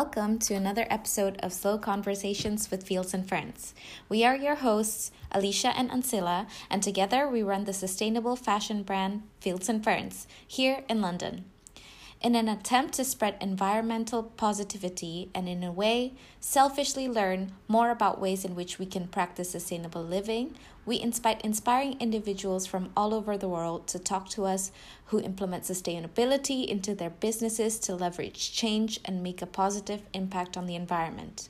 welcome to another episode of Slow Conversations with Fields and Ferns. We are your hosts, Alicia and Ancilla, and together we run the sustainable fashion brand Fields and Ferns here in London. In an attempt to spread environmental positivity and, in a way, selfishly learn more about ways in which we can practice sustainable living, we invite inspiring individuals from all over the world to talk to us who implement sustainability into their businesses to leverage change and make a positive impact on the environment.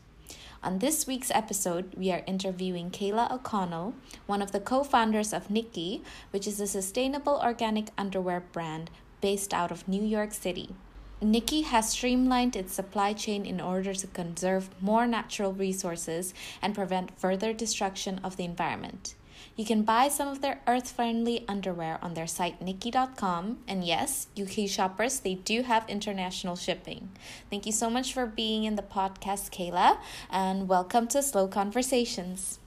On this week's episode, we are interviewing Cayla O'Connell, one of the co founders of Knickey, which is a sustainable organic underwear brand based out of New York City. Knickey has streamlined its supply chain in order to conserve more natural resources and prevent further destruction of the environment. You can buy some of their earth friendly underwear on their site knickey.com. And yes, UK shoppers, they do have international shipping. Thank you so much for being in the podcast, Cayla, and welcome to Slow Conversations.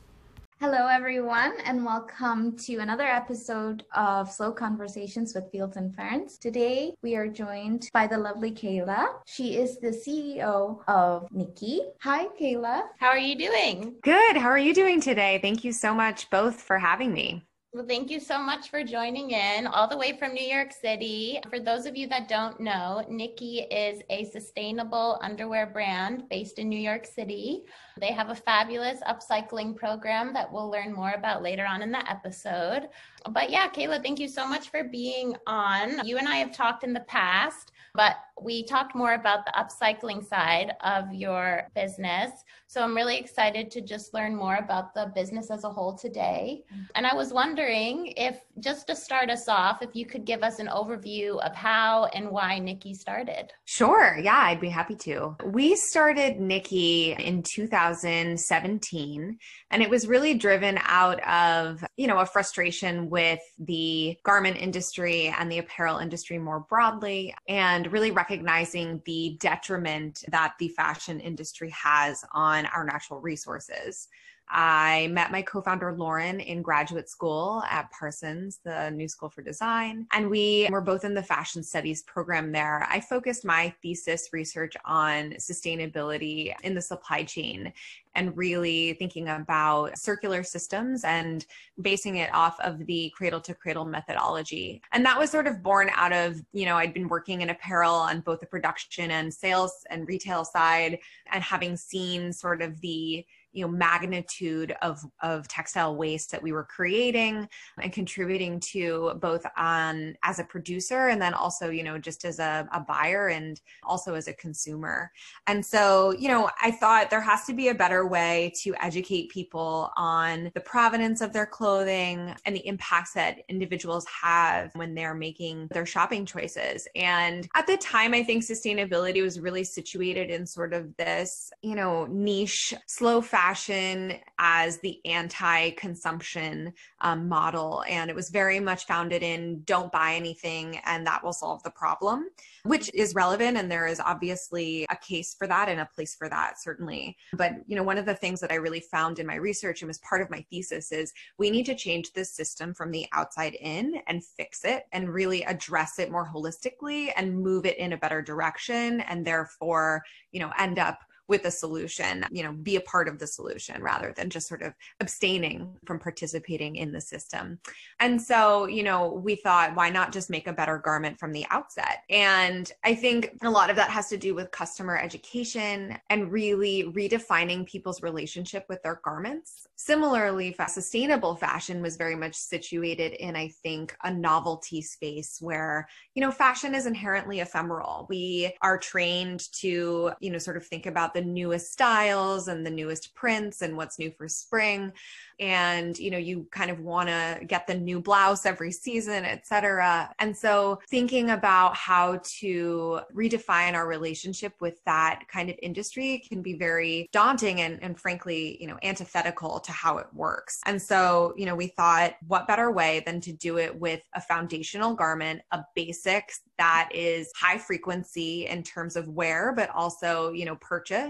Hello, everyone, and welcome to another episode of Slow Conversations with Fields and Ferns. Today, we are joined by the lovely Cayla. She is the CEO of Knickey. Hi, Cayla. How are you doing? Good. How are you doing today? Thank you so much both for having me. Well, thank you so much for joining in all the way from New York City. For those of you that don't know, Knickey is a sustainable underwear brand based in New York City. They have a fabulous upcycling program that we'll learn more about later on in the episode. But yeah, Cayla, thank you so much for being on. You and I have talked in the past but we talked more about the upcycling side of your business. So I'm really excited to just learn more about the business as a whole today. And I was wondering if, just to start us off, if you could give us an overview of how and why Knickey started. Sure. Yeah, I'd be happy to. We started Knickey in 2017, and it was really driven out of, you know, a frustration with the garment industry and the apparel industry more broadly. And really recognizing the detriment that the fashion industry has on our natural resources. I met my co founder Lauren in graduate school at Parsons, the New School for Design, and we were both in the fashion studies program there. I focused my thesis research on sustainability in the supply chain and really thinking about circular systems and basing it off of the cradle to cradle methodology. And that was sort of born out of, you know, I'd been working in apparel on both the production and sales and retail side and having seen sort of the you know magnitude of of textile waste that we were creating and contributing to both on as a producer and then also you know just as a, a buyer and also as a consumer. And so you know i thought there has to be a better way to educate people on the provenance of their clothing and the impacts that individuals have when they're making their shopping choices. And at the time i think sustainability was really situated in sort of this you know niche slow fashion fashion as the anti consumption um, model. And it was very much founded in don't buy anything and that will solve the problem, which is relevant. And there is obviously a case for that and a place for that, certainly. But, you know, one of the things that I really found in my research and was part of my thesis is we need to change this system from the outside in and fix it and really address it more holistically and move it in a better direction and therefore, you know, end up with a solution, you know, be a part of the solution rather than just sort of abstaining from participating in the system. And so, you know, we thought, why not just make a better garment from the outset? And I think a lot of that has to do with customer education and really redefining people's relationship with their garments. Similarly, sustainable fashion was very much situated in, I think, a novelty space where, you know, fashion is inherently ephemeral. We are trained to, you know, sort of think about the newest styles and the newest prints and what's new for spring. And you know you kind of want to get the new blouse every season etc and so thinking about how to redefine our relationship with that kind of industry can be very daunting and, and frankly you know antithetical to how it works. And so you know we thought what better way than to do it with a foundational garment a basic that is high frequency in terms of wear but also you know purchase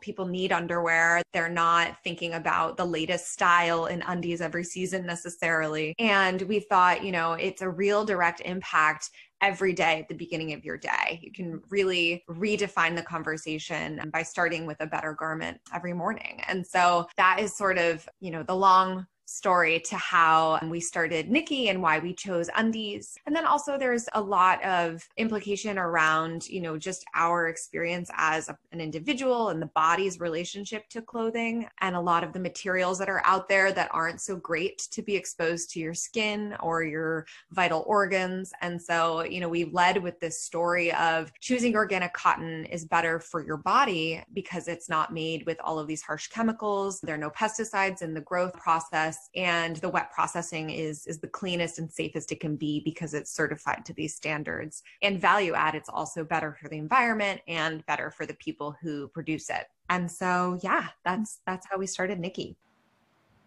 People need underwear. They're not thinking about the latest style in undies every season necessarily. And we thought, you know, it's a real direct impact every day at the beginning of your day. You can really redefine the conversation by starting with a better garment every morning. And so that is sort of, you know, the long story to how we started Knickey and why we chose undies. And then also there's a lot of implication around, you know, just our experience as a, an individual and the body's relationship to clothing and a lot of the materials that are out there that aren't so great to be exposed to your skin or your vital organs. And so, you know, we led with this story of choosing organic cotton is better for your body because it's not made with all of these harsh chemicals. There are no pesticides in the growth process process and the wet processing is is the cleanest and safest it can be because it's certified to these standards and value add it's also better for the environment and better for the people who produce it and so yeah that's that's how we started knickey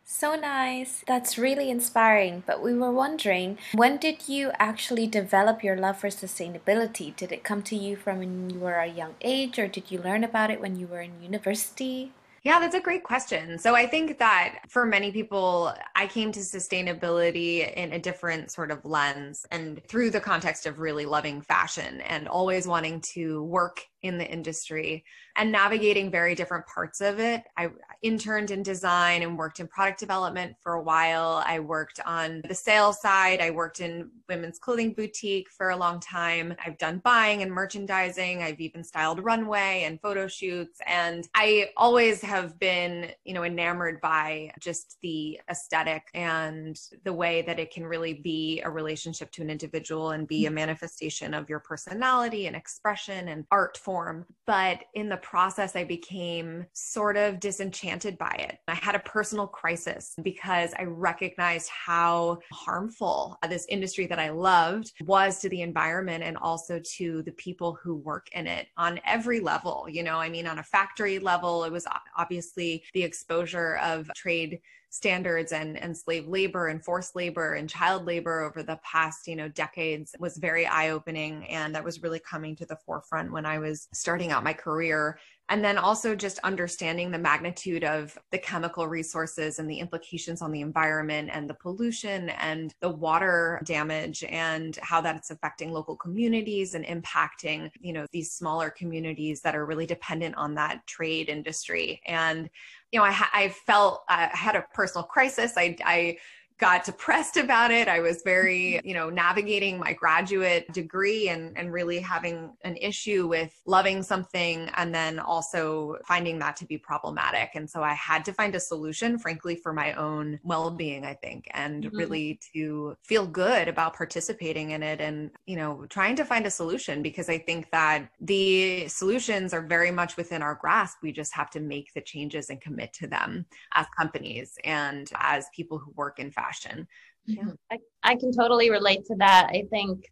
so nice. That's really inspiring. But we were wondering, when did you actually develop your love for sustainability? Did it come to you from when you were a young age, or did you learn about it when you were in university? Yeah, that's a great question. So I think that for many people, I came to sustainability in a different sort of lens and through the context of really loving fashion and always wanting to work in the industry and navigating very different parts of it. I interned in design and worked in product development for a while. I worked on the sales side. I worked in women's clothing boutique for a long time. I've done buying and merchandising. I've even styled runway and photo shoots. And I always have been, you know, enamored by just the aesthetic and the way that it can really be a relationship to an individual and be a mm-hmm. manifestation of your personality and expression and art form. But in the process, I became sort of disenchanted by it. I had a personal crisis because I recognized how harmful this industry that I loved was to the environment and also to the people who work in it on every level. You know, I mean, on a factory level, it was obviously the exposure of trade standards and, and slave labor and forced labor and child labor over the past you know decades was very eye-opening and that was really coming to the forefront when i was starting out my career and then also just understanding the magnitude of the chemical resources and the implications on the environment and the pollution and the water damage and how that's affecting local communities and impacting you know these smaller communities that are really dependent on that trade industry. And you know i, I felt i had a personal crisis. I i got depressed about it. I was very, you know, navigating my graduate degree and, and really having an issue with loving something and then also finding that to be problematic. And so I had to find a solution, frankly, for my own well being, I think, and mm-hmm. really to feel good about participating in it and, you know, trying to find a solution because I think that the solutions are very much within our grasp. We just have to make the changes and commit to them as companies and as people who work in fashion fashion. Yeah. Mm-hmm. I, I can totally relate to that. I think,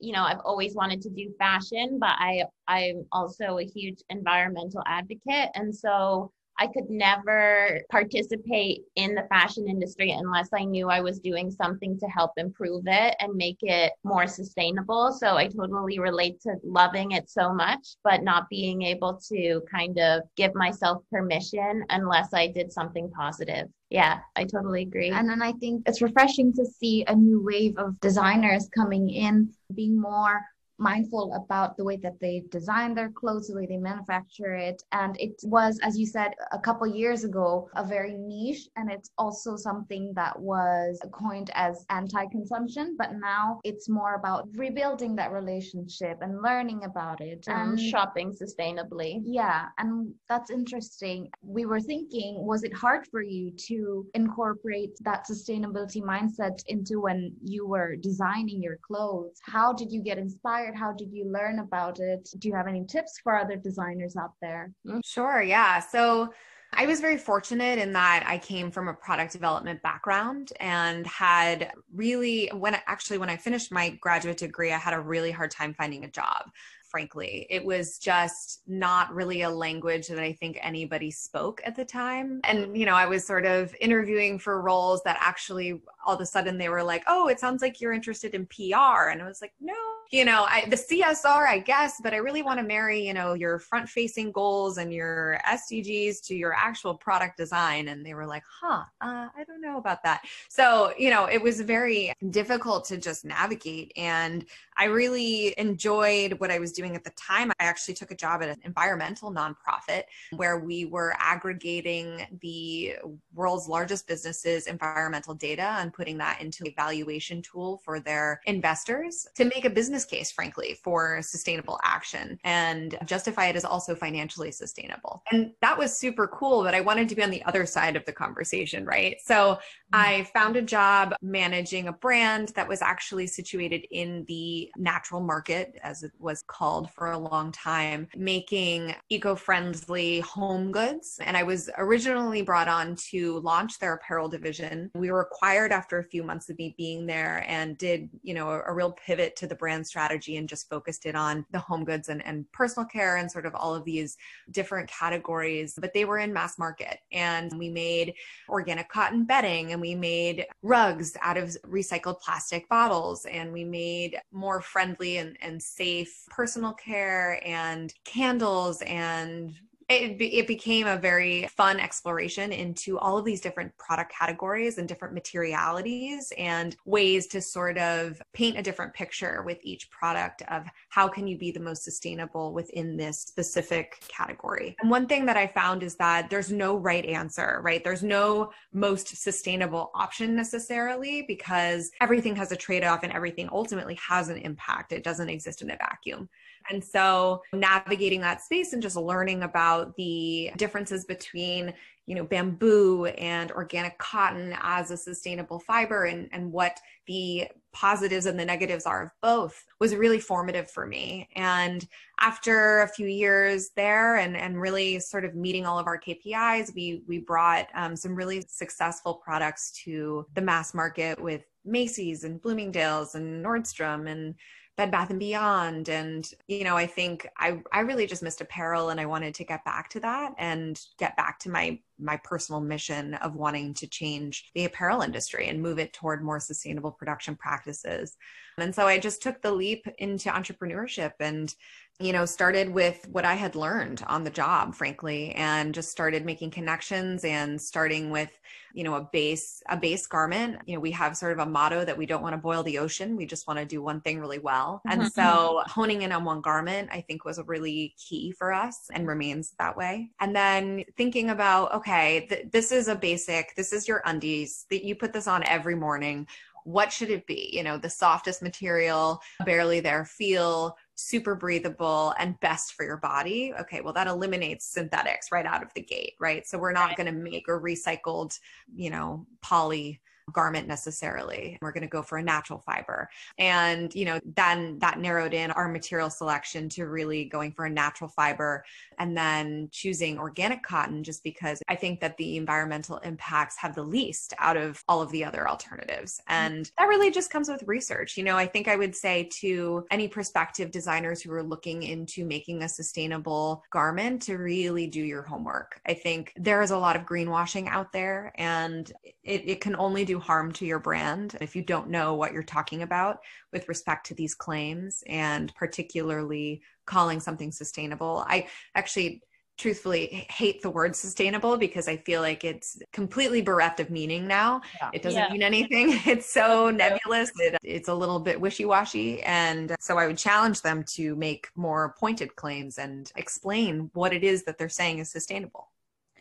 you know, I've always wanted to do fashion, but I I'm also a huge environmental advocate. And so I could never participate in the fashion industry unless I knew I was doing something to help improve it and make it more sustainable. So I totally relate to loving it so much, but not being able to kind of give myself permission unless I did something positive. Yeah, I totally agree. And then I think it's refreshing to see a new wave of designers coming in, being more mindful about the way that they design their clothes, the way they manufacture it. And it was, as you said, a couple years ago, a very niche. And it's also something that was coined as anti consumption. But now it's more about rebuilding that relationship and learning about it mm-hmm. and shopping sustainably. Yeah. And that's interesting. We were thinking, was it hard for you to incorporate that sustainability mindset into when you were designing your clothes? How did you get inspired? Inspired? How did you learn about it? Do you have any tips for other designers out there? Mm, sure, yeah. So I was very fortunate in that I came from a product development background and had really when actually when I finished my graduate degree I had a really hard time finding a job frankly. It was just not really a language that I think anybody spoke at the time. And, you know, I was sort of interviewing for roles that actually all of a sudden they were like, "Oh, it sounds like you're interested in PR," and I was like, "No, you know, I, the CSR, I guess, but I really want to marry, you know, your front-facing goals and your SDGs to your actual product design." And they were like, "Huh, uh, I don't know about that." So, you know, it was very difficult to just navigate, and I really enjoyed what I was doing at the time. I actually took a job at an environmental nonprofit where we were aggregating the world's largest businesses' environmental data and putting that into a valuation tool for their investors to make a business case, frankly, for sustainable action and justify it as also financially sustainable. And that was super cool, but I wanted to be on the other side of the conversation, right? So mm-hmm. I found a job managing a brand that was actually situated in the natural market, as it was called for a long time, making eco friendly home goods. And I was originally brought on to launch their apparel division. We were acquired after a few months of me being there and did, you know, a, a real pivot to the brand strategy and just focused it on the home goods and, and personal care and sort of all of these different categories. But they were in mass market. And we made organic cotton bedding and we made rugs out of recycled plastic bottles and we made more friendly and, and safe personal care and candles and it, it became a very fun exploration into all of these different product categories and different materialities and ways to sort of paint a different picture with each product of how can you be the most sustainable within this specific category. And one thing that I found is that there's no right answer, right? There's no most sustainable option necessarily because everything has a trade off and everything ultimately has an impact. It doesn't exist in a vacuum. And so navigating that space and just learning about the differences between, you know, bamboo and organic cotton as a sustainable fiber and, and what the positives and the negatives are of both was really formative for me. And after a few years there and, and really sort of meeting all of our KPIs, we, we brought um, some really successful products to the mass market with Macy's and Bloomingdale's and Nordstrom and Bed Bath and Beyond. And, you know, I think I, I really just missed apparel and I wanted to get back to that and get back to my my personal mission of wanting to change the apparel industry and move it toward more sustainable production practices. And so I just took the leap into entrepreneurship and you know, started with what I had learned on the job, frankly, and just started making connections and starting with, you know, a base, a base garment. You know, we have sort of a motto that we don't want to boil the ocean. We just want to do one thing really well. Mm-hmm. And so honing in on one garment, I think was a really key for us and remains that way. And then thinking about, okay, th- this is a basic, this is your undies that you put this on every morning what should it be? You know, the softest material, barely there feel, super breathable and best for your body. Okay, well, that eliminates synthetics right out of the gate, right? So we're not right. going to make a recycled, you know, poly garment necessarily. We're going to go for a natural fiber. And, you know, then that narrowed in our material selection to really going for a natural fiber and then choosing organic cotton just because I think that the environmental impacts have the least out of all of the other alternatives. Mm-hmm. And that really just comes with research. You know, I think I would say to any prospective designers who are looking into making a sustainable garment to really do your homework. I think there is a lot of greenwashing out there and it, it can only do harm to your brand if you don't know what you're talking about with respect to these claims and particularly calling something sustainable. I actually truthfully hate the word sustainable because I feel like it's completely bereft of meaning now. Yeah. It doesn't yeah. mean anything. It's so nebulous. It, it's a little bit wishy-washy. And so I would challenge them to make more pointed claims and explain what it is that they're saying is sustainable.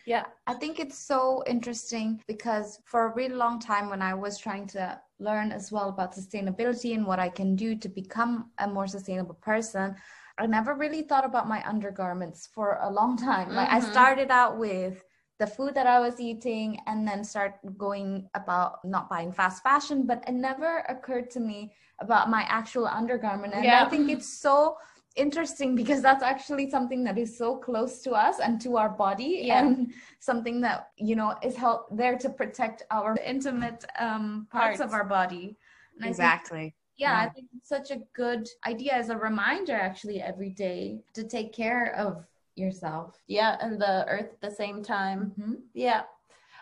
Yeah, I think it's so interesting because for a really long time, when I was trying to learn as well about sustainability and what I can do to become a more sustainable person, I never really thought about my undergarments for a long time. Mm-hmm. Like I mm-hmm. started out with the food that I was eating and then start going about not buying fast fashion, but it never occurred to me about my actual undergarment. And yeah. I think it's so interesting because that's actually something that is so close to us and to our body yeah. and something that you know is help there to protect our intimate um, parts, parts, of our body. And exactly think, yeah, yeah i think it's such a good idea as a reminder actually every day to take care of yourself. Yeah and the earth at the same time. Mm-hmm. yeah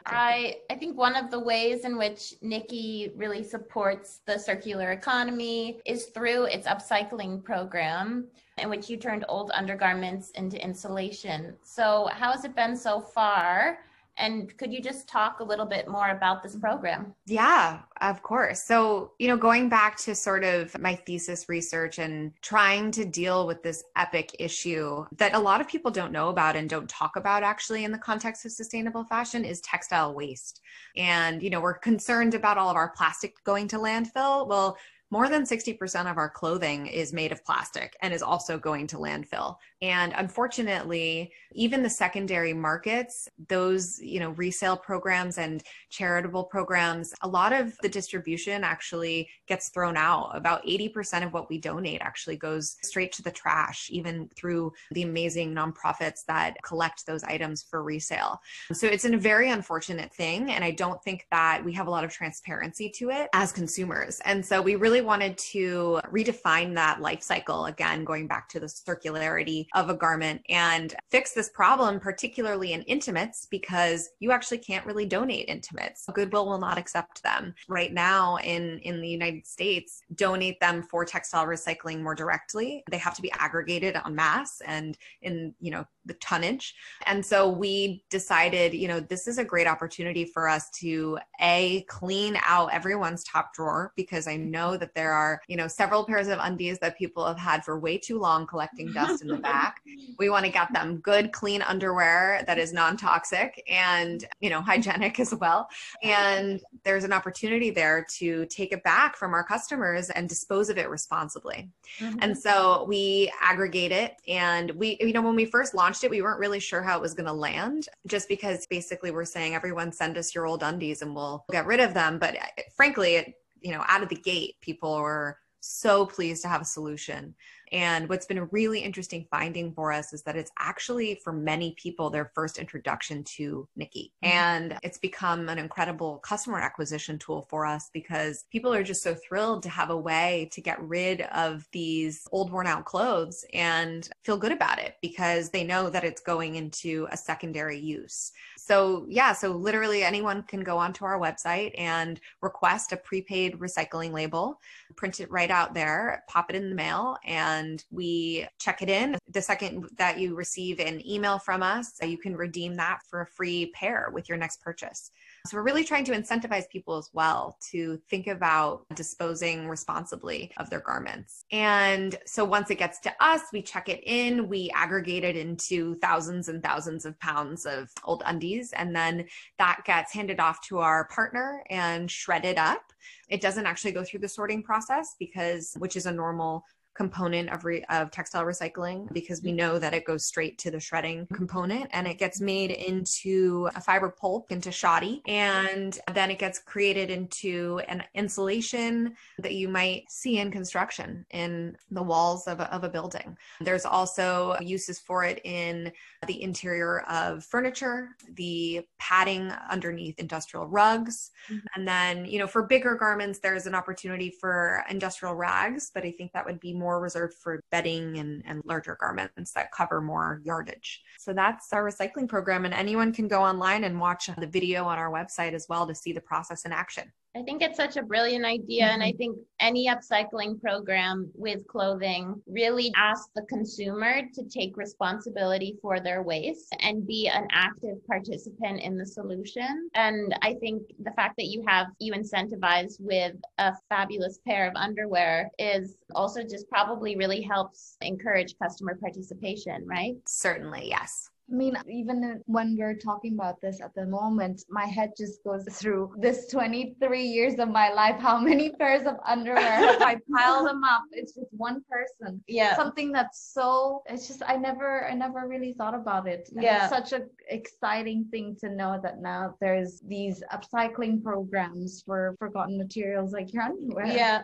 I, I think one of the ways in which Knickey really supports the circular economy is through its upcycling program in which you turned old undergarments into insulation. So, how has it been so far? And could you just talk a little bit more about this program? Yeah, of course. So, you know, going back to sort of my thesis research and trying to deal with this epic issue that a lot of people don't know about and don't talk about actually in the context of sustainable fashion is textile waste. And, you know, we're concerned about all of our plastic going to landfill. Well, more than 60% of our clothing is made of plastic and is also going to landfill. And unfortunately, even the secondary markets, those, you know, resale programs and charitable programs, a lot of the distribution actually gets thrown out. About 80% of what we donate actually goes straight to the trash, even through the amazing nonprofits that collect those items for resale. So it's a very unfortunate thing. And I don't think that we have a lot of transparency to it as consumers. And so we really wanted to redefine that life cycle again, going back to the circularity of a garment and fix this problem, particularly in intimates, because you actually can't really donate intimates. Goodwill will not accept them. Right now in, in the United States, donate them for textile recycling more directly. They have to be aggregated en masse and in, you know, the tonnage. And so we decided, you know, this is a great opportunity for us to A, clean out everyone's top drawer because I know that there are, you know, several pairs of undies that people have had for way too long collecting dust in the back. We want to get them good, clean underwear that is non toxic and, you know, hygienic as well. And there's an opportunity there to take it back from our customers and dispose of it responsibly. Mm-hmm. And so we aggregate it and we, you know, when we first launched it, we weren't really sure how it was going to land just because basically we're saying everyone send us your old undies and we'll get rid of them. But uh, frankly, it, you know, out of the gate, people were so pleased to have a solution. And what's been a really interesting finding for us is that it's actually for many people their first introduction to Knickey. Mm-hmm. And it's become an incredible customer acquisition tool for us because people are just so thrilled to have a way to get rid of these old worn out clothes and feel good about it because they know that it's going into a secondary use. So, yeah, so literally anyone can go onto our website and request a prepaid recycling label, print it right out there, pop it in the mail, and we check it in. The second that you receive an email from us, you can redeem that for a free pair with your next purchase. So we're really trying to incentivize people as well to think about disposing responsibly of their garments. And so once it gets to us, we check it in, we aggregate it into thousands and thousands of pounds of old undies, and then that gets handed off to our partner and shredded up. It doesn't actually go through the sorting process because, which is a normal component of, re- of textile recycling because we know that it goes straight to the shredding component and it gets made into a fiber pulp into shoddy and then it gets created into an insulation that you might see in construction in the walls of a, of a building. There's also uses for it in the interior of furniture, the padding underneath industrial rugs. Mm-hmm. And then, you know, for bigger garments, there's an opportunity for industrial rags, but I think that would be more reserved for bedding and, and larger garments that cover more yardage. So that's our recycling program. And anyone can go online and watch the video on our website as well to see the process in action. I think it's such a brilliant idea. Mm-hmm. And I mm-hmm. think any upcycling program with clothing really asks the consumer to take responsibility for their waste and be an active participant in the solution. And I think the fact that you have you incentivize with a fabulous pair of underwear is also just probably really helps encourage customer participation, right? Certainly, yes. I mean, even when we're talking about this at the moment, my head just goes through this 23 years of my life. How many pairs of underwear have I piled them up? It's just one person. Yeah. Something that's so, it's just, I never, I never really thought about it. And yeah. It's such an exciting thing to know that now there's these upcycling programs for forgotten materials like your underwear. Yeah.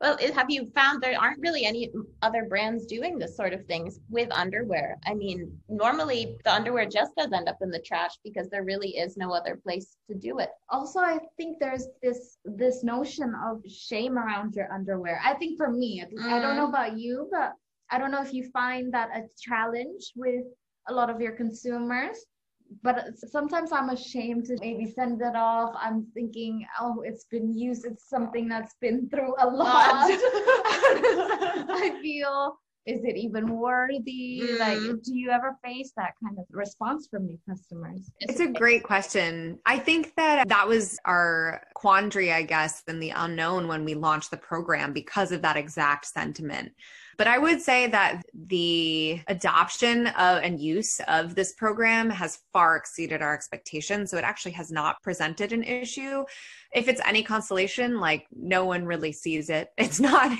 Well, have you found there aren't really any other brands doing this sort of things with underwear? I mean, normally the underwear just does end up in the trash because there really is no other place to do it. Also, I think there's this this notion of shame around your underwear. I think for me, mm. I don't know mm. about you, but I don't know if you find that a challenge with a lot of your consumers but sometimes I'm ashamed to maybe send it off. I'm thinking, oh, it's been used. It's something that's been through a lot. I feel is it even worthy mm. like do you ever face that kind of response from your customers it's a great question i think that that was our quandary i guess and the unknown when we launched the program because of that exact sentiment but I would say that the adoption of and use of this program has far exceeded our expectations. So it actually has not presented an issue. If it's any consolation, like no one really sees it. It's not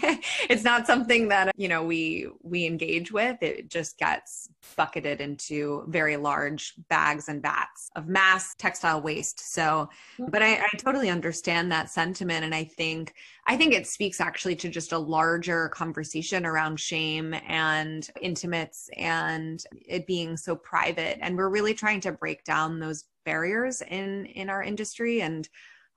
it's not something that, you know, we we engage with. It just gets bucketed into very large bags and vats of mass textile waste. So, hmm. but I, I totally understand that sentiment. And I think, I think it speaks actually to just a larger conversation around shame and intimates and it being so private. And we're really trying to break down those barriers in in our industry and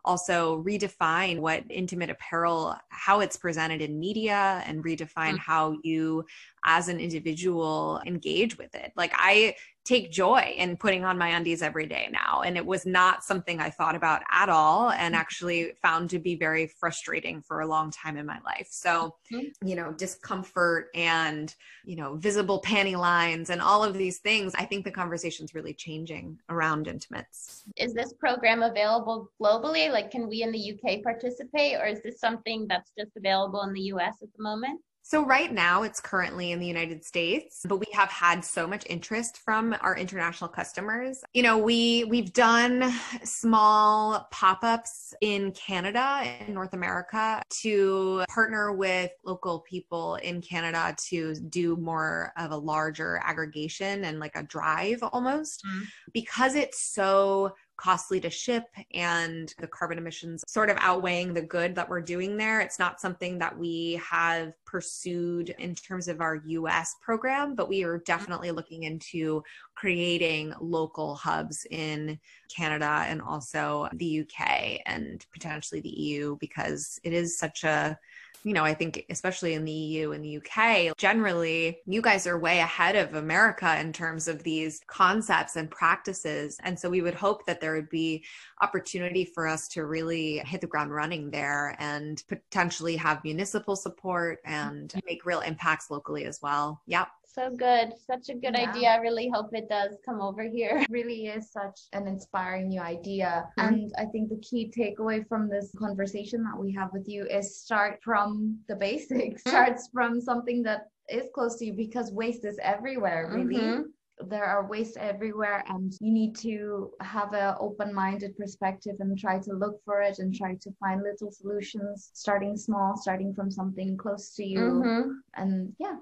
also redefine what intimate apparel how it's presented in media and redefine mm-hmm. how you as an individual engage with it like i take joy in putting on my undies every day now. And it was not something I thought about at all and mm-hmm. actually found to be very frustrating for a long time in my life. So, mm-hmm. you know, discomfort and, you know, visible panty lines and all of these things, I think the conversation's really changing around intimates. Is this program available globally? Like, can we in the UK participate or is this something that's just available in the US at the moment? So right now it's currently in the United States, but we have had so much interest from our international customers. You know, we we've done small pop-ups in Canada in North America to partner with local people in Canada to do more of a larger aggregation and like a drive almost mm-hmm. because it's so costly to ship and the carbon emissions sort of outweighing the good that we're doing there. It's not something that we have pursued in terms of our US program, but we are mm-hmm. definitely looking into creating local hubs in Canada and also the UK and potentially the EU because it is such a you know, I think especially in the EU and the UK, generally, you guys are way ahead of America in terms of these concepts and practices. And so we would hope that there would be opportunity for us to really hit the ground running there and potentially have municipal support and mm-hmm. make real impacts locally as well. Yep so good. Such a good yeah. idea. I really hope it does come over here. It really is such an inspiring new idea. Mm-hmm. And I think the key takeaway from this conversation that we have with you is start from the basics, mm-hmm. starts from something that is close to you because waste is everywhere, really. Mm-hmm there are waste everywhere and you need to have an open-minded perspective and try to look for it and try to find little solutions starting small starting from something close to you mm-hmm. and yeah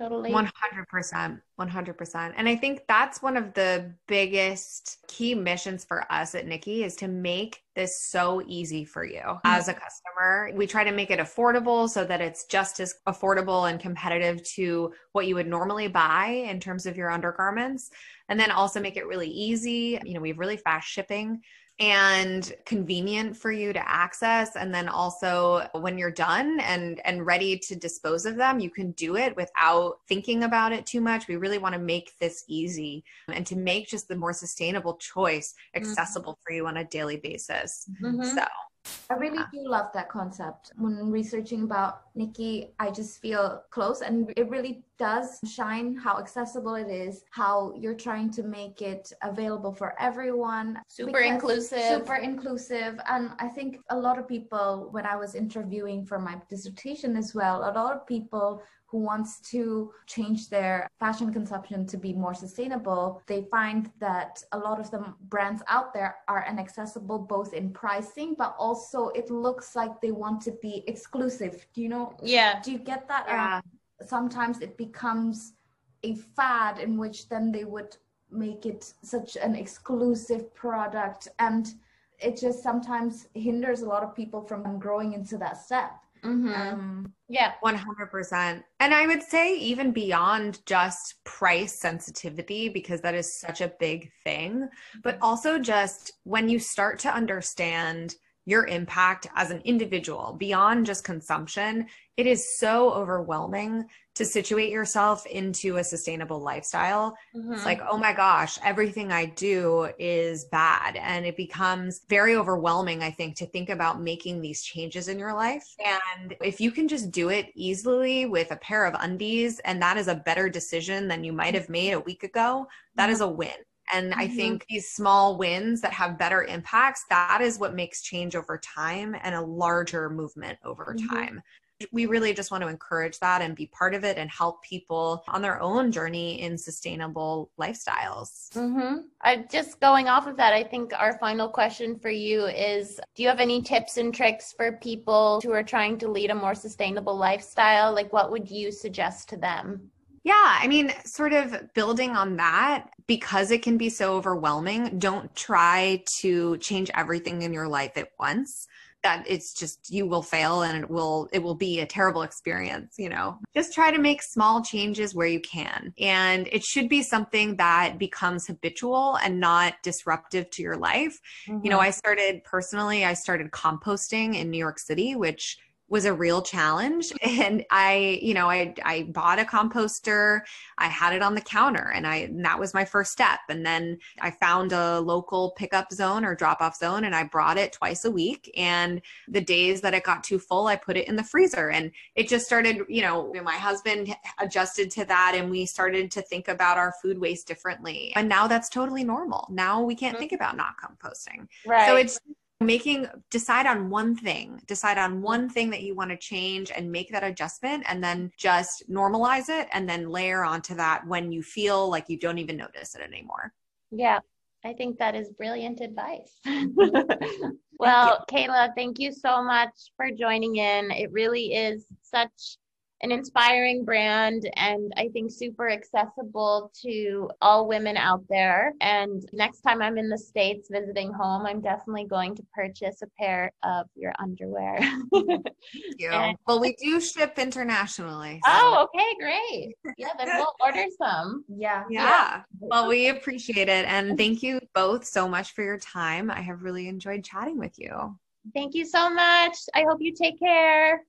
totally. 100% 100% and i think that's one of the biggest key missions for us at knickey is to make this so easy for you mm-hmm. as a customer. We try to make it affordable so that it's just as affordable and competitive to what you would normally buy in terms of your undergarments and then also make it really easy. You know we have really fast shipping and convenient for you to access and then also when you're done and and ready to dispose of them you can do it without thinking about it too much we really want to make this easy and to make just the more sustainable choice mm-hmm. accessible mm-hmm. for you on a daily basis mm-hmm. so I really do love that concept. When researching about Knickey, I just feel close and it really does shine how accessible it is, how you're trying to make it available for everyone. Super inclusive. Super inclusive. And I think a lot of people, when I was interviewing for my dissertation as well, a lot of people who wants to change their fashion consumption to be more sustainable, they find that a lot of the brands out there are inaccessible both in pricing, but also it looks like they want to be exclusive. Do you know? Yeah. Do you get that? Yeah. Sometimes it becomes a fad in which then they would make it such an exclusive product and it just sometimes hinders a lot of people from growing into that step Mm-hmm. Um, yeah, 100%. And I would say, even beyond just price sensitivity, because that is such a big thing, but mm-hmm. also just when you start to understand your impact as an individual beyond just consumption, it is so overwhelming to situate yourself into a sustainable lifestyle. Mm-hmm. It's like, oh my gosh, everything I do is bad. And it becomes very overwhelming, I think, to think about making these changes in your life. And if you can just do it easily with a pair of undies, and that is a better decision than you might have made a week ago, that mm-hmm. is a win. And mm-hmm. I think these small wins that have better impacts, that is what makes change over time and a larger movement over mm-hmm. time. We really just want to encourage that and be part of it and help people on their own journey in sustainable lifestyles. Mm-hmm. I just going off of that, I think our final question for you is Do you have any tips and tricks for people who are trying to lead a more sustainable lifestyle? Like, what would you suggest to them? Yeah, I mean, sort of building on that, because it can be so overwhelming, don't try to change everything in your life at once. That it's just you will fail and it will it will be a terrible experience, you know. Just try to make small changes where you can. And it should be something that becomes habitual and not disruptive to your life. Mm-hmm. You know, mm-hmm. I started personally, I started composting in New York City, which was a real challenge. And i you know i i bought a composter i had it on the counter and i and that was my first step. And then i found a local pickup zone or drop off zone and i brought it twice a week. And the days that it got too full i put it in the freezer. And it just started you know my husband adjusted to that and we started to think about our food waste differently. And now that's totally normal. Now we can't mm-hmm. think about not composting. Right. so it's making decide on one thing decide on one thing that you want to change and make that adjustment and then just normalize it and then layer onto that when you feel like you don't even notice it anymore. Yeah i think that is brilliant advice. Well cayla thank you so much for joining in. It really is such an inspiring brand and I think super accessible to all women out there. And next time I'm in the States visiting home, I'm definitely going to purchase a pair of your underwear. Thank you. And, well, we do ship internationally. So. Oh, okay, great. Yeah, then we'll order some. Yeah. Yeah. Well, we appreciate it. And thank you both so much for your time. I have really enjoyed chatting with you. Thank you so much. I hope you take care.